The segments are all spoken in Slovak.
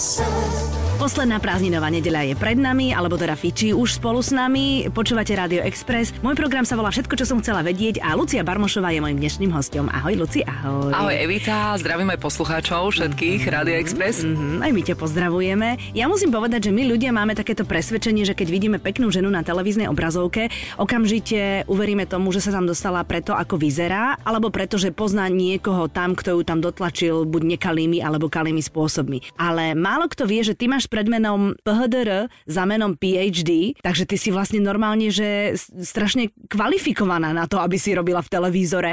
sun. Posledná prázdninová nedeľa je pred nami, alebo teda Fiči už spolu s nami. Počúvate Radio Express. Môj program sa volá Všetko, čo som chcela vedieť a Lucia Barmošová je mojim dnešným hostom. Ahoj, Luci, ahoj. Ahoj, Evita, zdravím aj poslucháčov všetkých Radio Express. Mm-hmm, aj my ťa pozdravujeme. Ja musím povedať, že my ľudia máme takéto presvedčenie, že keď vidíme peknú ženu na televíznej obrazovke, okamžite uveríme tomu, že sa tam dostala preto, ako vyzerá, alebo preto, že pozná niekoho tam, kto ju tam dotlačil buď nekalými alebo kalými spôsobmi. Ale málo kto vie, že ty máš pred menom PHDR za menom PhD, takže ty si vlastne normálne, že strašne kvalifikovaná na to, aby si robila v televízore.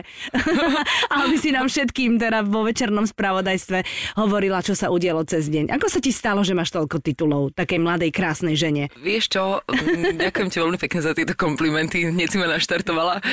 a aby si nám všetkým teda vo večernom spravodajstve hovorila, čo sa udialo cez deň. Ako sa ti stalo, že máš toľko titulov takej mladej, krásnej žene? Vieš čo, mm, ďakujem ti veľmi pekne za tieto komplimenty, hneď si ma naštartovala.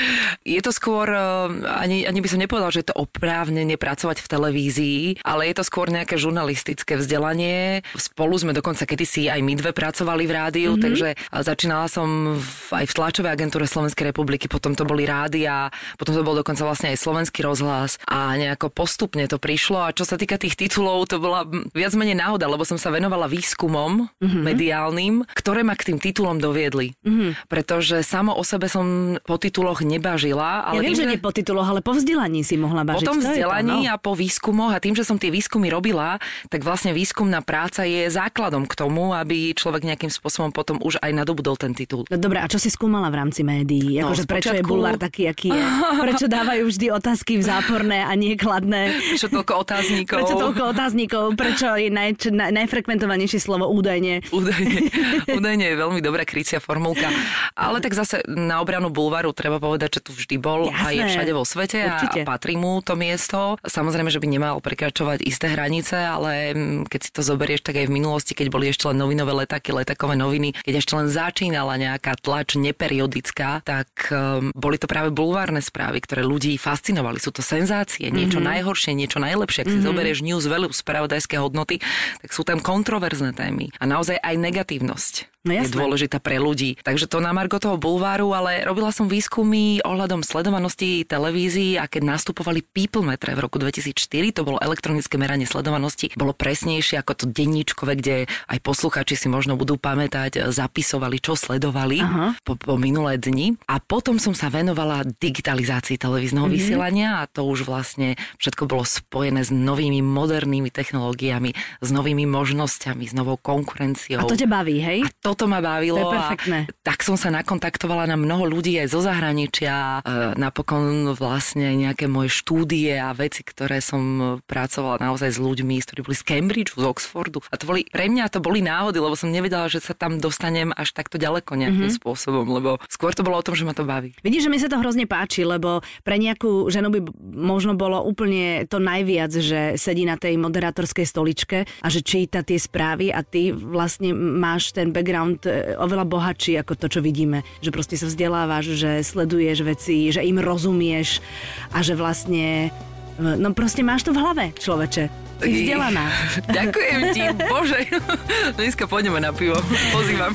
Je to skôr, eh, ani, ani by som nepovedal, že je to oprávne pracovať v televízii, ale je to skôr nejaké žurnalistické vzdelanie. Spolu sme dokonca kedysi aj my dve pracovali v rádiu, mm-hmm. takže začínala som v, aj v tlačovej agentúre Slovenskej republiky, potom to boli rádia, potom to bol dokonca vlastne aj slovenský rozhlas a nejako postupne to prišlo a čo sa týka tých titulov, to bola viac menej náhoda, lebo som sa venovala výskumom mm-hmm. mediálnym, ktoré ma k tým titulom doviedli. Mm-hmm. Pretože samo o sebe som po tituloch nebažila. Ale ja viem, tým, že nie po tituloch, ale po vzdelaní si mohla bažiť. Po tom vzdelaní no? a po výskumoch a tým, že som tie výskumy robila, tak vlastne výskumná práca je základ základom k tomu, aby človek nejakým spôsobom potom už aj nadobudol ten titul. No dobre, a čo si skúmala v rámci médií? No, akože prečo je bulvár taký, aký je? Prečo dávajú vždy otázky v záporné a nie kladné? Prečo toľko otáznikov? Prečo toľko otáznikov? Prečo je naj, naj, najfrekventovanejšie slovo údajne? Údajne. Údajne je veľmi dobrá krycia formulka. Ale tak zase na obranu bulváru treba povedať, že tu vždy bol Jasné. a je všade vo svete Určite. a patrí mu to miesto. Samozrejme, že by nemal prekračovať isté hranice, ale keď si to zoberieš, tak aj v minulosti keď boli ešte len novinové letáky, letakové noviny, keď ešte len začínala nejaká tlač neperiodická, tak um, boli to práve bulvárne správy, ktoré ľudí fascinovali. Sú to senzácie, niečo mm-hmm. najhoršie, niečo najlepšie. Ak mm-hmm. si mhm. zoberieš news value spravodajské hodnoty, tak sú tam kontroverzné témy a naozaj aj negatívnosť no je dôležitá pre ľudí. Takže to na Margo toho bulváru, ale robila som výskumy ohľadom sledovanosti televízií a keď nastupovali People metre v roku 2004, to bolo elektronické meranie sledovanosti, bolo presnejšie ako to denníčkové, kde aj posluchači si možno budú pamätať, zapisovali, čo sledovali po, po minulé dni. A potom som sa venovala digitalizácii televízneho mm-hmm. vysielania a to už vlastne všetko bolo spojené s novými modernými technológiami, s novými možnosťami, s novou konkurenciou. A to ťa baví, hej? A to toto ma bavilo. To je perfektné. A tak som sa nakontaktovala na mnoho ľudí aj zo zahraničia. E, napokon vlastne nejaké moje štúdie a veci, ktoré som pracovala naozaj s ľuďmi, ktorí boli z Cambridge, z Oxfordu. A to boli, pre mňa to boli náhody, lebo som nevedela, že sa tam dostanem až takto ďaleko nejakým mm-hmm. spôsobom, lebo skôr to bolo o tom, že ma to baví. Vidíš, že mi sa to hrozne páči, lebo pre nejakú ženu by možno bolo úplne to najviac, že sedí na tej moderátorskej stoličke a že číta tie správy a ty vlastne máš ten background background e, oveľa bohatší ako to, čo vidíme. Že proste sa vzdelávaš, že sleduješ veci, že im rozumieš a že vlastne e, No proste máš to v hlave, človeče. Si vzdelaná. Ďakujem ti, bože. Dneska pôjdeme na pivo. Pozývam.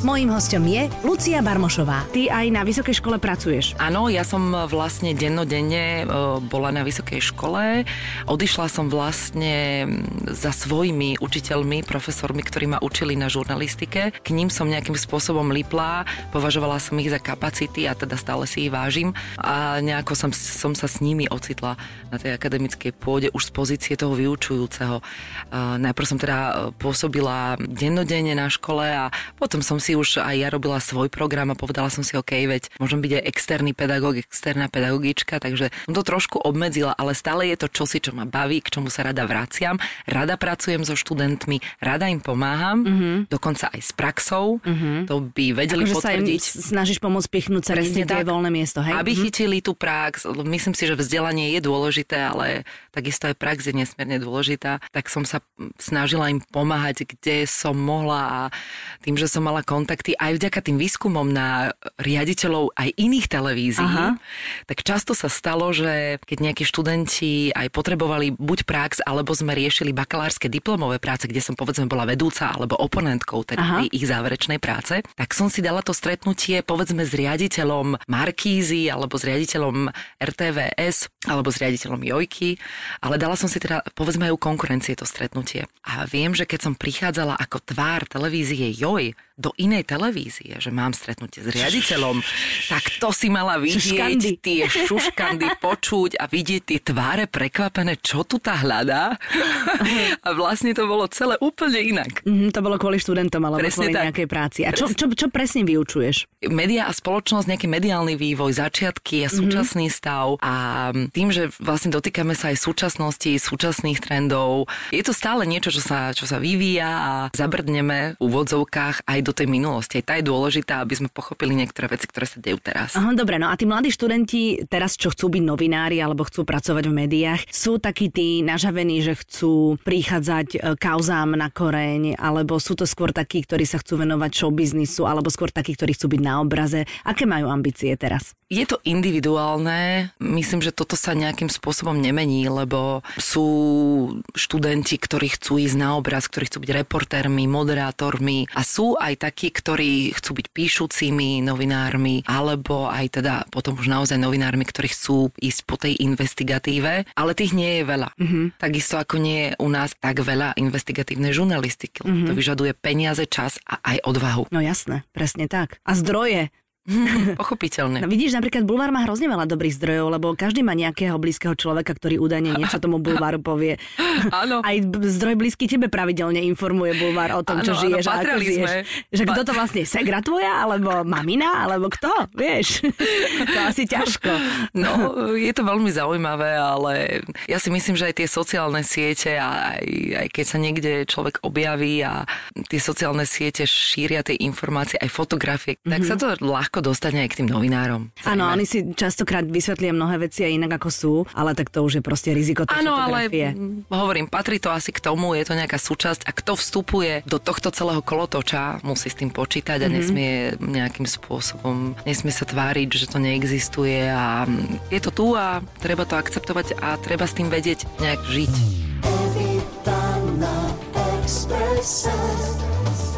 Mojím hostom je Lucia Barmošová. Ty aj na vysokej škole pracuješ. Áno, ja som vlastne dennodenne e, bola na vysokej škole. Odišla som vlastne za svojimi učiteľmi, profesormi, ktorí ma učili na žurnalistike. K ním som nejakým spôsobom lipla, považovala som ich za kapacity a teda stále si ich vážim. A nejako som, som sa s nimi ocitla na tej akademickej pôde už z pozície toho vyučujúceho. Najprv som teda pôsobila dennodenne na škole a potom som si si už aj ja robila svoj program a povedala som si, OK, veď môžem byť aj externý pedagóg, externá pedagogička, takže som to trošku obmedzila, ale stále je to čosi, čo ma baví, k čomu sa rada vraciam. Rada pracujem so študentmi, rada im pomáham, mm-hmm. dokonca aj s praxou, mm-hmm. to by vedeli akože potvrdiť. Sa im snažíš pomôcť pichnúť sa niekde, je voľné miesto, hej? Aby mm-hmm. chytili tú prax, myslím si, že vzdelanie je dôležité, ale takisto aj prax je nesmierne dôležitá, tak som sa snažila im pomáhať, kde som mohla a tým, že som mala kon- kontakty aj vďaka tým výskumom na riaditeľov aj iných televízií, Aha. tak často sa stalo, že keď nejakí študenti aj potrebovali buď prax, alebo sme riešili bakalárske diplomové práce, kde som povedzme bola vedúca alebo oponentkou teda ich záverečnej práce, tak som si dala to stretnutie povedzme s riaditeľom Markízy alebo s riaditeľom RTVS alebo s riaditeľom Jojky, ale dala som si teda povedzme aj u konkurencie to stretnutie. A viem, že keď som prichádzala ako tvár televízie Joj do inej televízie, že mám stretnutie s riaditeľom, tak to si mala vidieť šuškandy. tie šuškandy, počuť a vidieť tie tváre prekvapené, čo tu tá hľadá. A vlastne to bolo celé úplne inak. Mm, to bolo kvôli študentom alebo presne kvôli tak. nejakej práci. A čo, čo, čo presne vyučuješ? Media a spoločnosť, nejaký mediálny vývoj, začiatky a mhm. súčasný mm-hmm. stav. A tým, že vlastne dotýkame sa aj súčasnosti, súčasných trendov, je to stále niečo, čo sa, čo sa vyvíja a zabrdneme v úvodzovkách aj do do tej minulosti. Tá je dôležitá, aby sme pochopili niektoré veci, ktoré sa dejú teraz. Aha, dobre, no a tí mladí študenti teraz, čo chcú byť novinári alebo chcú pracovať v médiách, sú takí tí nažavení, že chcú prichádzať e, kauzám na koreň, alebo sú to skôr takí, ktorí sa chcú venovať showbiznisu, alebo skôr takí, ktorí chcú byť na obraze. Aké majú ambície teraz? Je to individuálne. Myslím, že toto sa nejakým spôsobom nemení, lebo sú študenti, ktorí chcú ísť na obraz, ktorí chcú byť reportérmi, moderátormi a sú aj takí, ktorí chcú byť píšucimi novinármi, alebo aj teda potom už naozaj novinármi, ktorí chcú ísť po tej investigatíve, ale tých nie je veľa. Mm-hmm. Takisto ako nie je u nás tak veľa investigatívnej žurnalistiky. Mm-hmm. To vyžaduje peniaze, čas a aj odvahu. No jasné, presne tak. A zdroje. Pochopiteľne. No vidíš, napríklad Bulvár má hrozne veľa dobrých zdrojov, lebo každý má nejakého blízkeho človeka, ktorý údajne niečo tomu Bulváru povie. Áno. Aj zdroj blízky tebe pravidelne informuje Bulvár o tom, áno, čo žiješ áno, a ako žiješ. Sme. Že kto to vlastne, segra tvoja, alebo mamina, alebo kto, vieš? to asi ťažko. No, je to veľmi zaujímavé, ale ja si myslím, že aj tie sociálne siete a aj, aj keď sa niekde človek objaví a tie sociálne siete šíria tie informácie, aj fotografie, mm-hmm. tak mhm. sa to ľahko ľahko dostane aj k tým novinárom. Áno, oni si častokrát vysvetlia mnohé veci aj inak ako sú, ale tak to už je proste riziko tej Áno, ale hovorím, patrí to asi k tomu, je to nejaká súčasť a kto vstupuje do tohto celého kolotoča, musí s tým počítať a mm-hmm. nesmie nejakým spôsobom, nesmie sa tváriť, že to neexistuje a je to tu a treba to akceptovať a treba s tým vedieť nejak žiť.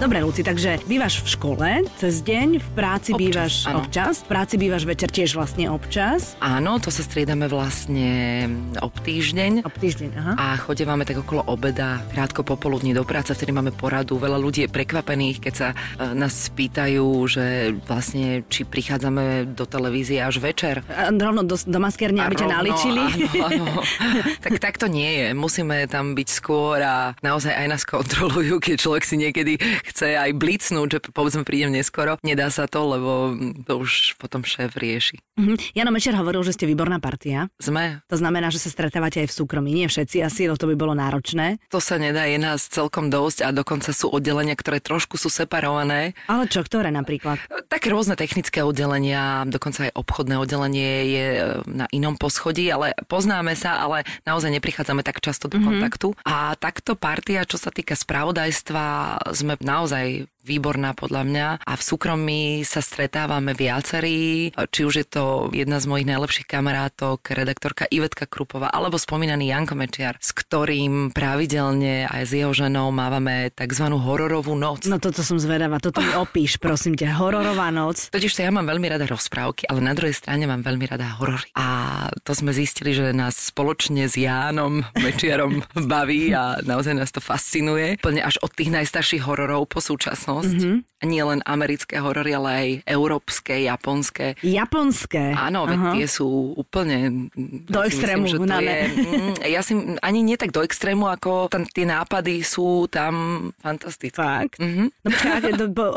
Dobre, Luci, takže bývaš v škole cez deň, v práci občas, bývaš áno. občas, v práci bývaš večer tiež vlastne občas. Áno, to sa striedame vlastne ob týždeň. Ob týždeň, aha. A chodevame tak okolo obeda, krátko popoludní do práce, vtedy máme poradu. Veľa ľudí je prekvapených, keď sa e, nás spýtajú, že vlastne či prichádzame do televízie až večer. A rovno do, do maskerne, aby ťa naličili. Áno, áno. tak, tak to nie je. Musíme tam byť skôr a naozaj aj nás kontrolujú, keď človek si niekedy chce aj blicnúť, že povedzme prídem neskoro. Nedá sa to, lebo to už potom šéf rieši. Mm-hmm. Jano Mečer hovoril, že ste výborná partia. Sme. To znamená, že sa stretávate aj v súkromí. Nie všetci asi, to by bolo náročné. To sa nedá, je nás celkom dosť a dokonca sú oddelenia, ktoré trošku sú separované. Ale čo, ktoré napríklad? Také rôzne technické oddelenia, dokonca aj obchodné oddelenie je e, na inom poschodí, ale poznáme sa, ale naozaj neprichádzame tak často do mm-hmm. kontaktu. A takto partia, čo sa týka spravodajstva, sme naozaj naozaj výborná podľa mňa a v súkromí sa stretávame viacerí, či už je to jedna z mojich najlepších kamarátok, redaktorka Ivetka Krupová alebo spomínaný Janko Mečiar, s ktorým pravidelne aj s jeho ženou mávame tzv. hororovú noc. No toto som zvedavá, toto mi opíš, prosím ťa, hororová noc. Totiž to ja mám veľmi rada rozprávky, ale na druhej strane mám veľmi rada horory. A to sme zistili, že nás spoločne s Jánom Mečiarom baví a naozaj nás to fascinuje. Plne až od tých najstarších hororov po súčasnosť budúcnosť. Mm-hmm. Nie len americké horory, ale aj európske, japonské. Japonské? Áno, veď tie sú úplne... Do extrému myslím, že je, mm, Ja si ani nie tak do extrému, ako tam tie nápady sú tam fantastické. Fakt? Mm-hmm. No počkaj,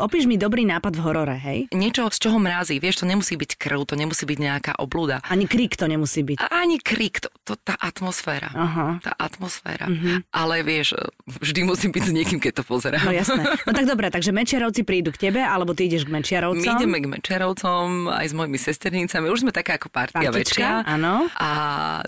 opíš mi dobrý nápad v horore, hej? Niečo, z čoho mrazí. Vieš, to nemusí byť krv, to nemusí byť nejaká oblúda. Ani krik to nemusí byť. A ani krik, to, to tá atmosféra. Aha. Tá atmosféra. Mm-hmm. Ale vieš, vždy musím byť s niekým, keď to pozerám. No jasné. No tak dobre, takže Takže Mečiarovci prídu k tebe, alebo ty ideš k Mečiarovcom? My ideme k Mečiarovcom aj s mojimi sesternicami. Už sme taká ako partia väčšia. Áno. A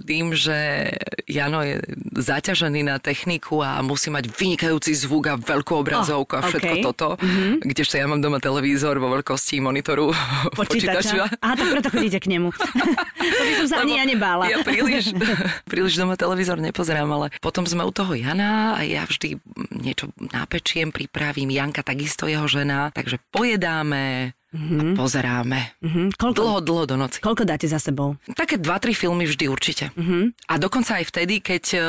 tým, že Jano je zaťažený na techniku a musí mať vynikajúci zvuk a veľkú obrazovku oh, a všetko okay. toto, mm-hmm. kdežto ja mám doma televízor vo veľkosti monitoru počítača. Aha, tak preto chodíte k nemu. to by som sa ani ja nebála. Ja príliš, príliš doma televízor nepozerám, ale potom sme u toho Jana a ja vždy niečo napečiem, pripravím. Janka takisto jeho žena, takže pojedáme, Mm-hmm. A pozeráme. Mm-hmm. Koľko, dlho, dlho do noci. Koľko dáte za sebou? Také dva, tri filmy vždy určite. Mm-hmm. A dokonca aj vtedy, keď uh,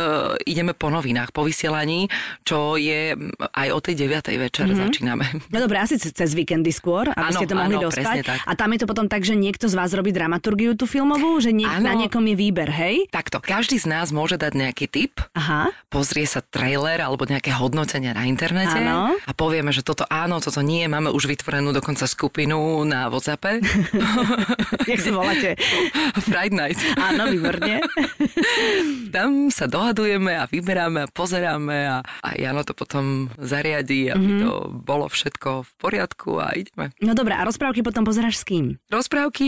ideme po novinách, po vysielaní, čo je aj o tej 9. večer mm-hmm. začíname. No dobre, asi cez víkendy skôr, aby ano, ste to mohli ano, dostať. Tak. A tam je to potom tak, že niekto z vás robí dramaturgiu tú filmovú, že niek- na niekom je výber, hej? Takto, každý z nás môže dať nejaký tip, Aha. pozrie sa trailer alebo nejaké hodnotenia na internete ano. a povieme, že toto áno, toto nie, máme už vytvorenú dokonca skupinu skupinu na Whatsappe. Jak sa voláte? Friday Night. Áno, výborne. Tam sa dohadujeme a vyberáme a pozeráme a, a Jano to potom zariadí, aby mm-hmm. to bolo všetko v poriadku a ideme. No dobré, a rozprávky potom pozeráš s kým? Rozprávky...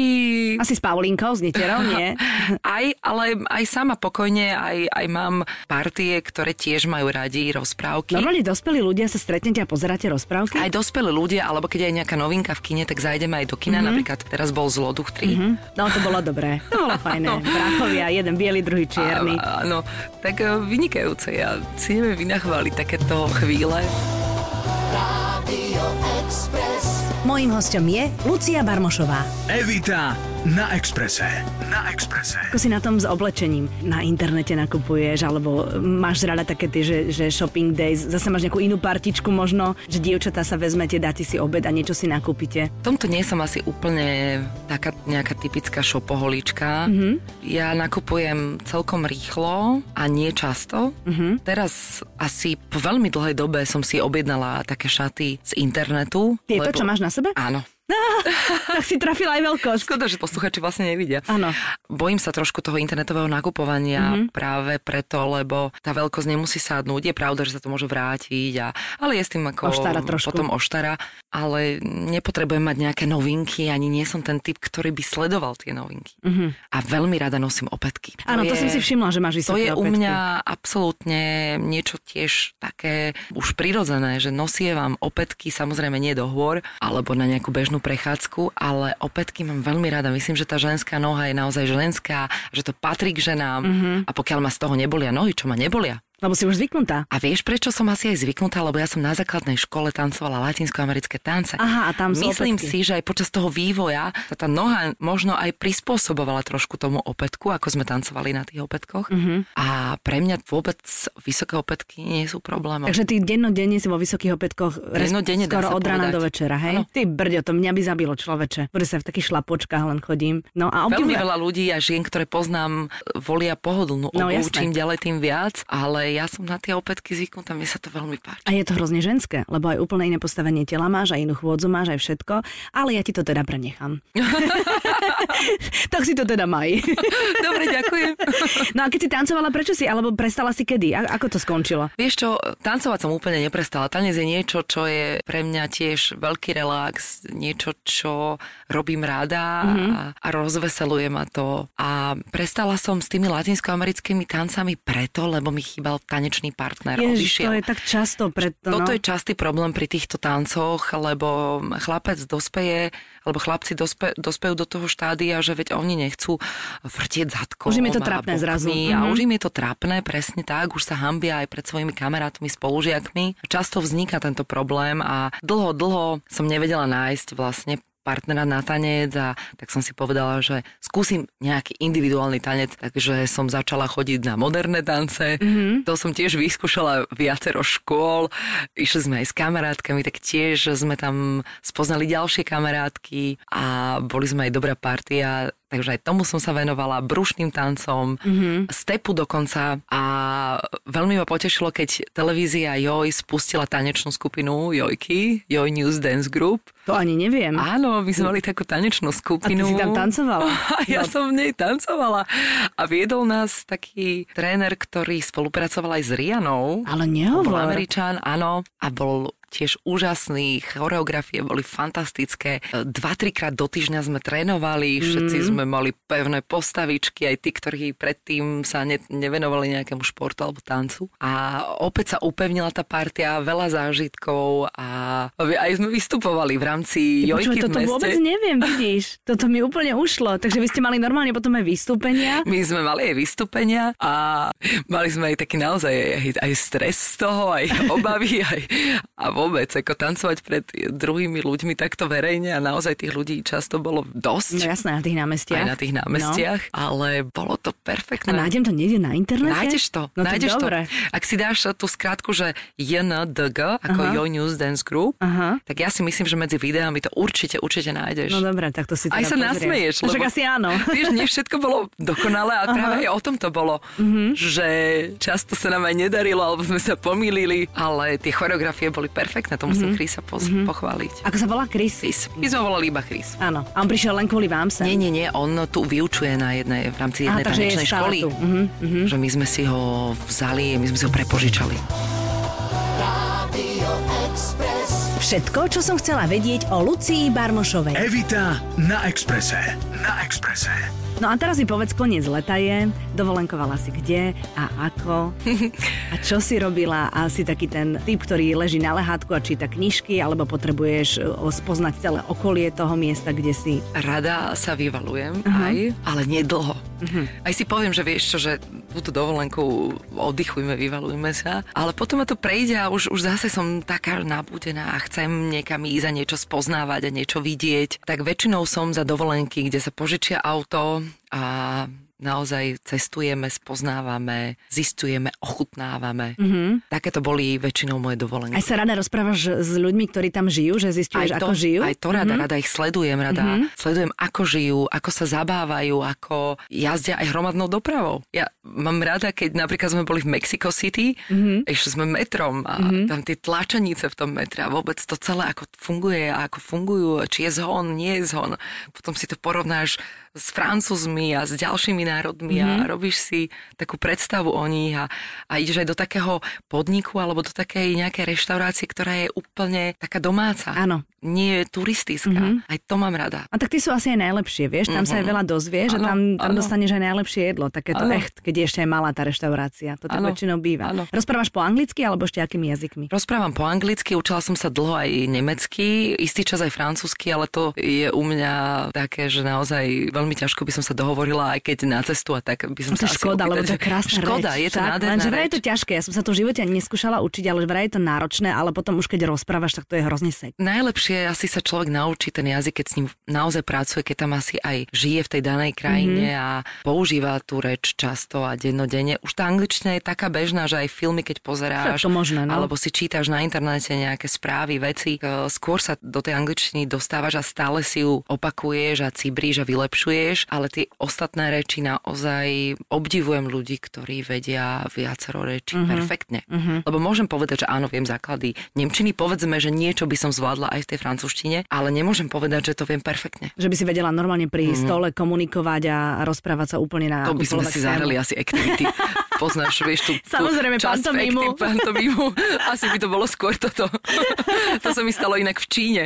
Asi s Paulinkou, s Netierou, nie? aj, ale aj sama pokojne, aj, aj mám partie, ktoré tiež majú radi rozprávky. Normálne dospelí ľudia sa stretnete a pozeráte rozprávky? Aj dospelí ľudia, alebo keď je nejaká novinka v kine, tak zajdeme aj do kina. Mm-hmm. Napríklad teraz bol Zloduch 3. Mm-hmm. No to bolo dobré. To bolo fajné. no. Jeden biely, druhý čierny. Áno, tak e, vynikajúce. Ja si neviem vynachváliť takéto chvíle. Mojím hostom je Lucia Barmošová. Evita na Exprese. Na Exprese. Ako si na tom s oblečením? Na internete nakupuješ, alebo máš rada také tie, že, že shopping days, zase máš nejakú inú partičku možno, že dievčatá sa vezmete, dáte si obed a niečo si nakúpite? V tomto nie som asi úplne taká nejaká typická šopoholička. Mm-hmm. Ja nakupujem celkom rýchlo a nie často. Mm-hmm. Teraz asi po veľmi dlhej dobe som si objednala také šaty z internetu. Tieto, lebo... čo máš na sebe? Áno. tak si trafila aj veľkosť. Škoda, že posluchači vlastne nevidia. Áno. Bojím sa trošku toho internetového nakupovania mm-hmm. práve preto, lebo tá veľkosť nemusí sadnúť. Je pravda, že sa to môže vrátiť, a, ale je s tým ako oštara trošku. potom oštara. Ale nepotrebujem mať nejaké novinky, ani nie som ten typ, ktorý by sledoval tie novinky. Mm-hmm. A veľmi rada nosím opätky. Áno, to, to som si všimla, že máš To je opätky. u mňa absolútne niečo tiež také už prirodzené, že nosievam opätky, samozrejme nie do hôr, alebo na nejakú bežnú prechádzku, ale opätky mám veľmi rada. Myslím, že tá ženská noha je naozaj ženská, že to patrí k ženám mm-hmm. a pokiaľ ma z toho nebolia nohy, čo ma nebolia, lebo si už zvyknutá. A vieš, prečo som asi aj zvyknutá? Lebo ja som na základnej škole tancovala latinskoamerické tance. Aha, a tam Myslím si, že aj počas toho vývoja sa tá noha možno aj prispôsobovala trošku tomu opätku, ako sme tancovali na tých opätkoch. Uh-huh. A pre mňa vôbec vysoké opätky nie sú problémom. Takže ty dennodenne si vo vysokých opätkoch dennodenne skoro od rána do večera, hej? Ano. Ty brďo, to mňa by zabilo človeče. Bude sa v takých šlapočkách len chodím. No a obdivujem... Veľmi veľa ľudí a žien, ktoré poznám, volia pohodlnú no, obu, čím ďalej tým viac, ale ja som na tie opätky zvyknutá, mne sa to veľmi páči. A je to hrozne ženské, lebo aj úplne iné postavenie tela máš, aj inú chôdzu máš, aj všetko, ale ja ti to teda prenechám. tak si to teda maj. Dobre, ďakujem. no a keď si tancovala, prečo si, alebo prestala si kedy? A- ako to skončilo? Vieš čo, tancovať som úplne neprestala. Tanec je niečo, čo je pre mňa tiež veľký relax, niečo, čo robím rada mm-hmm. a, a rozveseluje ma to. A prestala som s tými latinskoamerickými tancami preto, lebo mi chýbal tanečný partner. Ježiš, to je tak často preto. No. Toto je častý problém pri týchto tancoch, lebo chlapec dospeje, alebo chlapci dospe, dospejú do toho štádia, že veď oni nechcú vrtieť zadkom. Už im je to trápne zrazu. A mm-hmm. už im je to trápne, presne tak, už sa hambia aj pred svojimi kamarátmi, spolužiakmi. Často vzniká tento problém a dlho, dlho som nevedela nájsť vlastne partnera na tanec a tak som si povedala, že skúsim nejaký individuálny tanec, takže som začala chodiť na moderné tance. Mm-hmm. To som tiež vyskúšala viacero škôl. Išli sme aj s kamarátkami, tak tiež sme tam spoznali ďalšie kamarátky a boli sme aj dobrá partia takže aj tomu som sa venovala, brušným tancom, mm-hmm. stepu dokonca a veľmi ma potešilo, keď televízia Joj spustila tanečnú skupinu Jojky, Joj News Dance Group. To ani neviem. Áno, my sme mali takú tanečnú skupinu. A ty si tam tancovala? A ja no. som v nej tancovala. A viedol nás taký tréner, ktorý spolupracoval aj s Rianou. Ale nehovor. Bol Američan, áno. A bol tiež úžasný, choreografie boli fantastické. Dva, trikrát do týždňa sme trénovali, všetci mm. sme mali pevné postavičky, aj tí, ktorí predtým sa ne, nevenovali nejakému športu alebo tancu. A opäť sa upevnila tá partia, veľa zážitkov a aj sme vystupovali v rámci Jojky Počuva, toto v meste. vôbec neviem, vidíš. Toto mi úplne ušlo. Takže vy ste mali normálne potom aj vystúpenia? My sme mali aj vystúpenia a mali sme aj taký naozaj aj, aj stres z toho, aj obavy, aj, a vôbec ako tancovať pred druhými ľuďmi takto verejne a naozaj tých ľudí často bolo dosť. No jasné, na tých námestiach. Aj na tých námestiach, no. ale bolo to perfektné. A nájdem to niekde na internete? Nájdeš to, no nájdeš to. Ak si dáš tú skrátku, že JNDG, ako Aha. Yo News Dance Group, Aha. tak ja si myslím, že medzi videami to určite, určite nájdeš. No dobre, tak to si teda Aj sa pozriem. nasmeješ. Lebo, Však asi áno. Vieš, nie všetko bolo dokonalé a práve aj o tom to bolo, uh-huh. že často sa nám aj nedarilo, alebo sme sa pomýlili, ale tie choreografie boli perfektné, to musím uh-huh. Chrisa poz- uh-huh. pochváliť. Ako sa volá Chris? Chris. My sme volali iba Chris. Áno. A on prišiel len kvôli vám sa? Nie, nie, nie, on tu vyučuje na jednej, v rámci jednej Aha, tanečnej školy. Uh-huh, uh-huh. Že my sme si ho vzali, my sme si ho prepožičali. Všetko, čo som chcela vedieť o Lucii Barmošovej. Evita na Exprese. Na Exprese. No a teraz mi povedz, koniec leta je, dovolenkovala si kde a ako a čo si robila a si taký ten typ, ktorý leží na lehátku a číta knižky alebo potrebuješ e, spoznať celé okolie toho miesta, kde si? Rada sa vyvalujem uh-huh. aj, ale nie dlho. Uh-huh. Aj si poviem, že vieš čo, že túto dovolenku oddychujme, vyvalujme sa, ale potom ma to prejde a už, už zase som taká nabudená a chcem niekam ísť a niečo spoznávať a niečo vidieť. Tak väčšinou som za dovolenky, kde sa požičia auto a naozaj cestujeme, spoznávame, zistujeme, ochutnávame. Mm-hmm. Také to boli väčšinou moje dovolenky. Aj sa rada rozprávaš s ľuďmi, ktorí tam žijú, že zistuješ, to, ako žijú? Aj to rada, mm-hmm. rada ich sledujem, rada mm-hmm. sledujem, ako žijú, ako sa zabávajú, ako jazdia aj hromadnou dopravou. Ja mám rada, keď napríklad sme boli v Mexico City, mm-hmm. ešte sme metrom a mm-hmm. tam tie tlačenice v tom metre a vôbec to celé ako funguje a ako fungujú, či je zhon, nie je zhon. Potom si to porovnáš s Francúzmi a s ďalšími národmi mm-hmm. a mhm. robíš si takú predstavu o nich a, a ideš aj do takého podniku alebo do takej nejakej reštaurácie, ktorá je úplne taká domáca. Áno. Nie je turistická. Mm-hmm. Aj to mám rada. A tak ty sú asi aj najlepšie, vieš? Tam mm-hmm. sa aj mhm. veľa dozvieš že tam, tam dostaneš aj najlepšie jedlo. Takéto ano. echt, keď je ešte aj malá tá reštaurácia. To tak ano. väčšinou býva. Ano. Rozprávaš po anglicky alebo ešte akými jazykmi? Rozprávam po anglicky, učila som sa dlho aj nemecky, istý čas aj francúzsky, ale to je u mňa také, že naozaj veľmi ťažko by som sa dohovorila, aj keď na cestu a tak by som to sa škoda, lebo to je krásna Škoda, reč, je to nádherná Lenže vraj je to ťažké, ja som sa to v živote ani neskúšala učiť, ale vraj je to náročné, ale potom už keď rozprávaš, tak to je hrozne sek. Najlepšie asi sa človek naučí ten jazyk, keď s ním naozaj pracuje, keď tam asi aj žije v tej danej krajine mm-hmm. a používa tú reč často a dennodenne. Už tá angličtina je taká bežná, že aj filmy, keď pozeráš, možné, no? alebo si čítaš na internete nejaké správy, veci, e, skôr sa do tej angličtiny dostávaš a stále si ju opakuješ a cibríš a vylepšuješ, ale tie ostatné reči naozaj obdivujem ľudí, ktorí vedia viacero rečí uh-huh. perfektne. Uh-huh. Lebo môžem povedať, že áno, viem základy Nemčiny, povedzme, že niečo by som zvládla aj v tej francúzštine, ale nemôžem povedať, že to viem perfektne. Že by si vedela normálne pri uh-huh. stole komunikovať a rozprávať sa úplne na To by sme si zahrali asi activity. Poznáš, vieš, tú, Samozrejme, časť pantomímu. pantomímu. Asi by to bolo skôr toto. to sa mi stalo inak v Číne,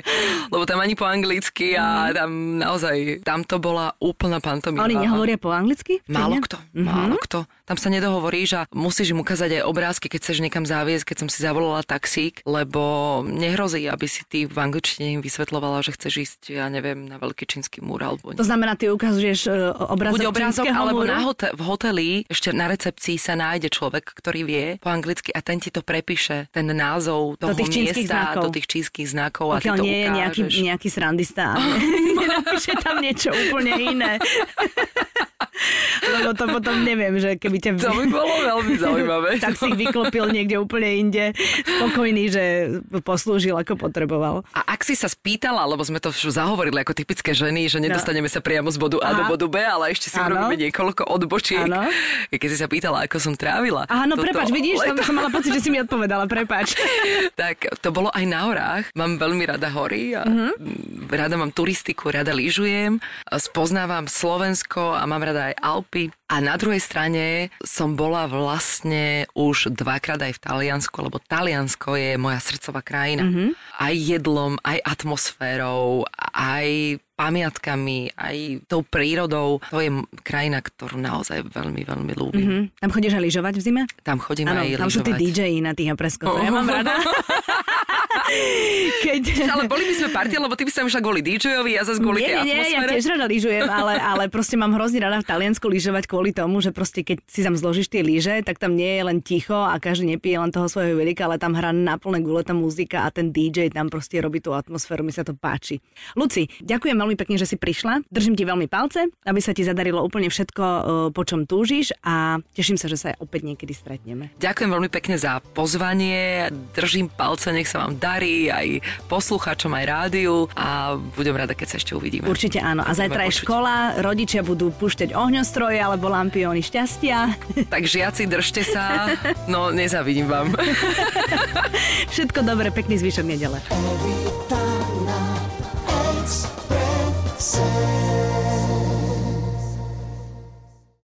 lebo tam ani po anglicky a tam naozaj, tam to bola úplná pantomíma oni nehovoria po anglicky? Málo kto, mm-hmm. málo kto. Tam sa nedohovoríš a musíš im ukázať aj obrázky, keď chceš niekam zaviesť, keď som si zavolala taxík, lebo nehrozí, aby si ty v angličtine im vysvetlovala, že chceš ísť, ja neviem, na veľký čínsky múr alebo... To znamená, ty ukazuješ uh, obrázok Buď obrázok, alebo múru? na hote- v hoteli ešte na recepcii sa nájde človek, ktorý vie po anglicky a ten ti to prepíše, ten názov toho do tých miesta, znakov. do tých čínskych znakov Pokiaľ a ty to nie je nejaký, nejaký srandista a nenapíše tam niečo úplne iné. Lebo to potom neviem, že keby ťa... To by bolo veľmi zaujímavé. tak si ich vyklopil niekde úplne inde, spokojný, že poslúžil ako potreboval. A ak si sa spýtala, lebo sme to už zahovorili ako typické ženy, že nedostaneme no. sa priamo z bodu A Aha. do bodu B, ale ešte si urobíme niekoľko odbočiek. Ano. Keď si sa pýtala, ako som trávila. Áno, prepač, vidíš, tam som mala pocit, že si mi odpovedala, prepač. tak to bolo aj na horách. Mám veľmi rada hory a uh-huh. rada mám turistiku, rada lyžujem, spoznávam Slovensko a mám rada aj Alpy. A na druhej strane som bola vlastne už dvakrát aj v Taliansku, lebo Taliansko je moja srdcová krajina. Mm-hmm. Aj jedlom, aj atmosférou, aj pamiatkami, aj tou prírodou. To je krajina, ktorú naozaj veľmi, veľmi ľúbim. Mm-hmm. Tam chodíš aj lyžovať v zime? Tam chodím ano, aj tam lyžovať. Tam sú tí DJ na tých apreskoch, oh. ja mám rada. Keď... Ale boli by sme partia, lebo ty by sa už kvôli DJovi, ja zase kvôli nie, tej nie, ja tiež rada lyžujem, ale, ale proste mám hrozne rada v Taliansku lyžovať kvôli tomu, že proste keď si tam zložíš tie lyže, tak tam nie je len ticho a každý nepije len toho svojho velika, ale tam hrá na plné gule tá muzika a ten DJ tam proste robí tú atmosféru, mi sa to páči. Luci, ďakujem veľmi pekne, že si prišla. Držím ti veľmi palce, aby sa ti zadarilo úplne všetko, e, po čom túžiš a teším sa, že sa opäť niekedy stretneme. Ďakujem veľmi pekne za pozvanie, držím palce, nech sa vám darí aj poslucháčom, aj rádiu a budem rada, keď sa ešte uvidíme. Určite áno. A zajtra je škola, rodičia budú púšťať ohňostroje alebo lampióny šťastia. Tak žiaci, držte sa, no nezavidím vám. Všetko dobre, pekný zvyšok nedele.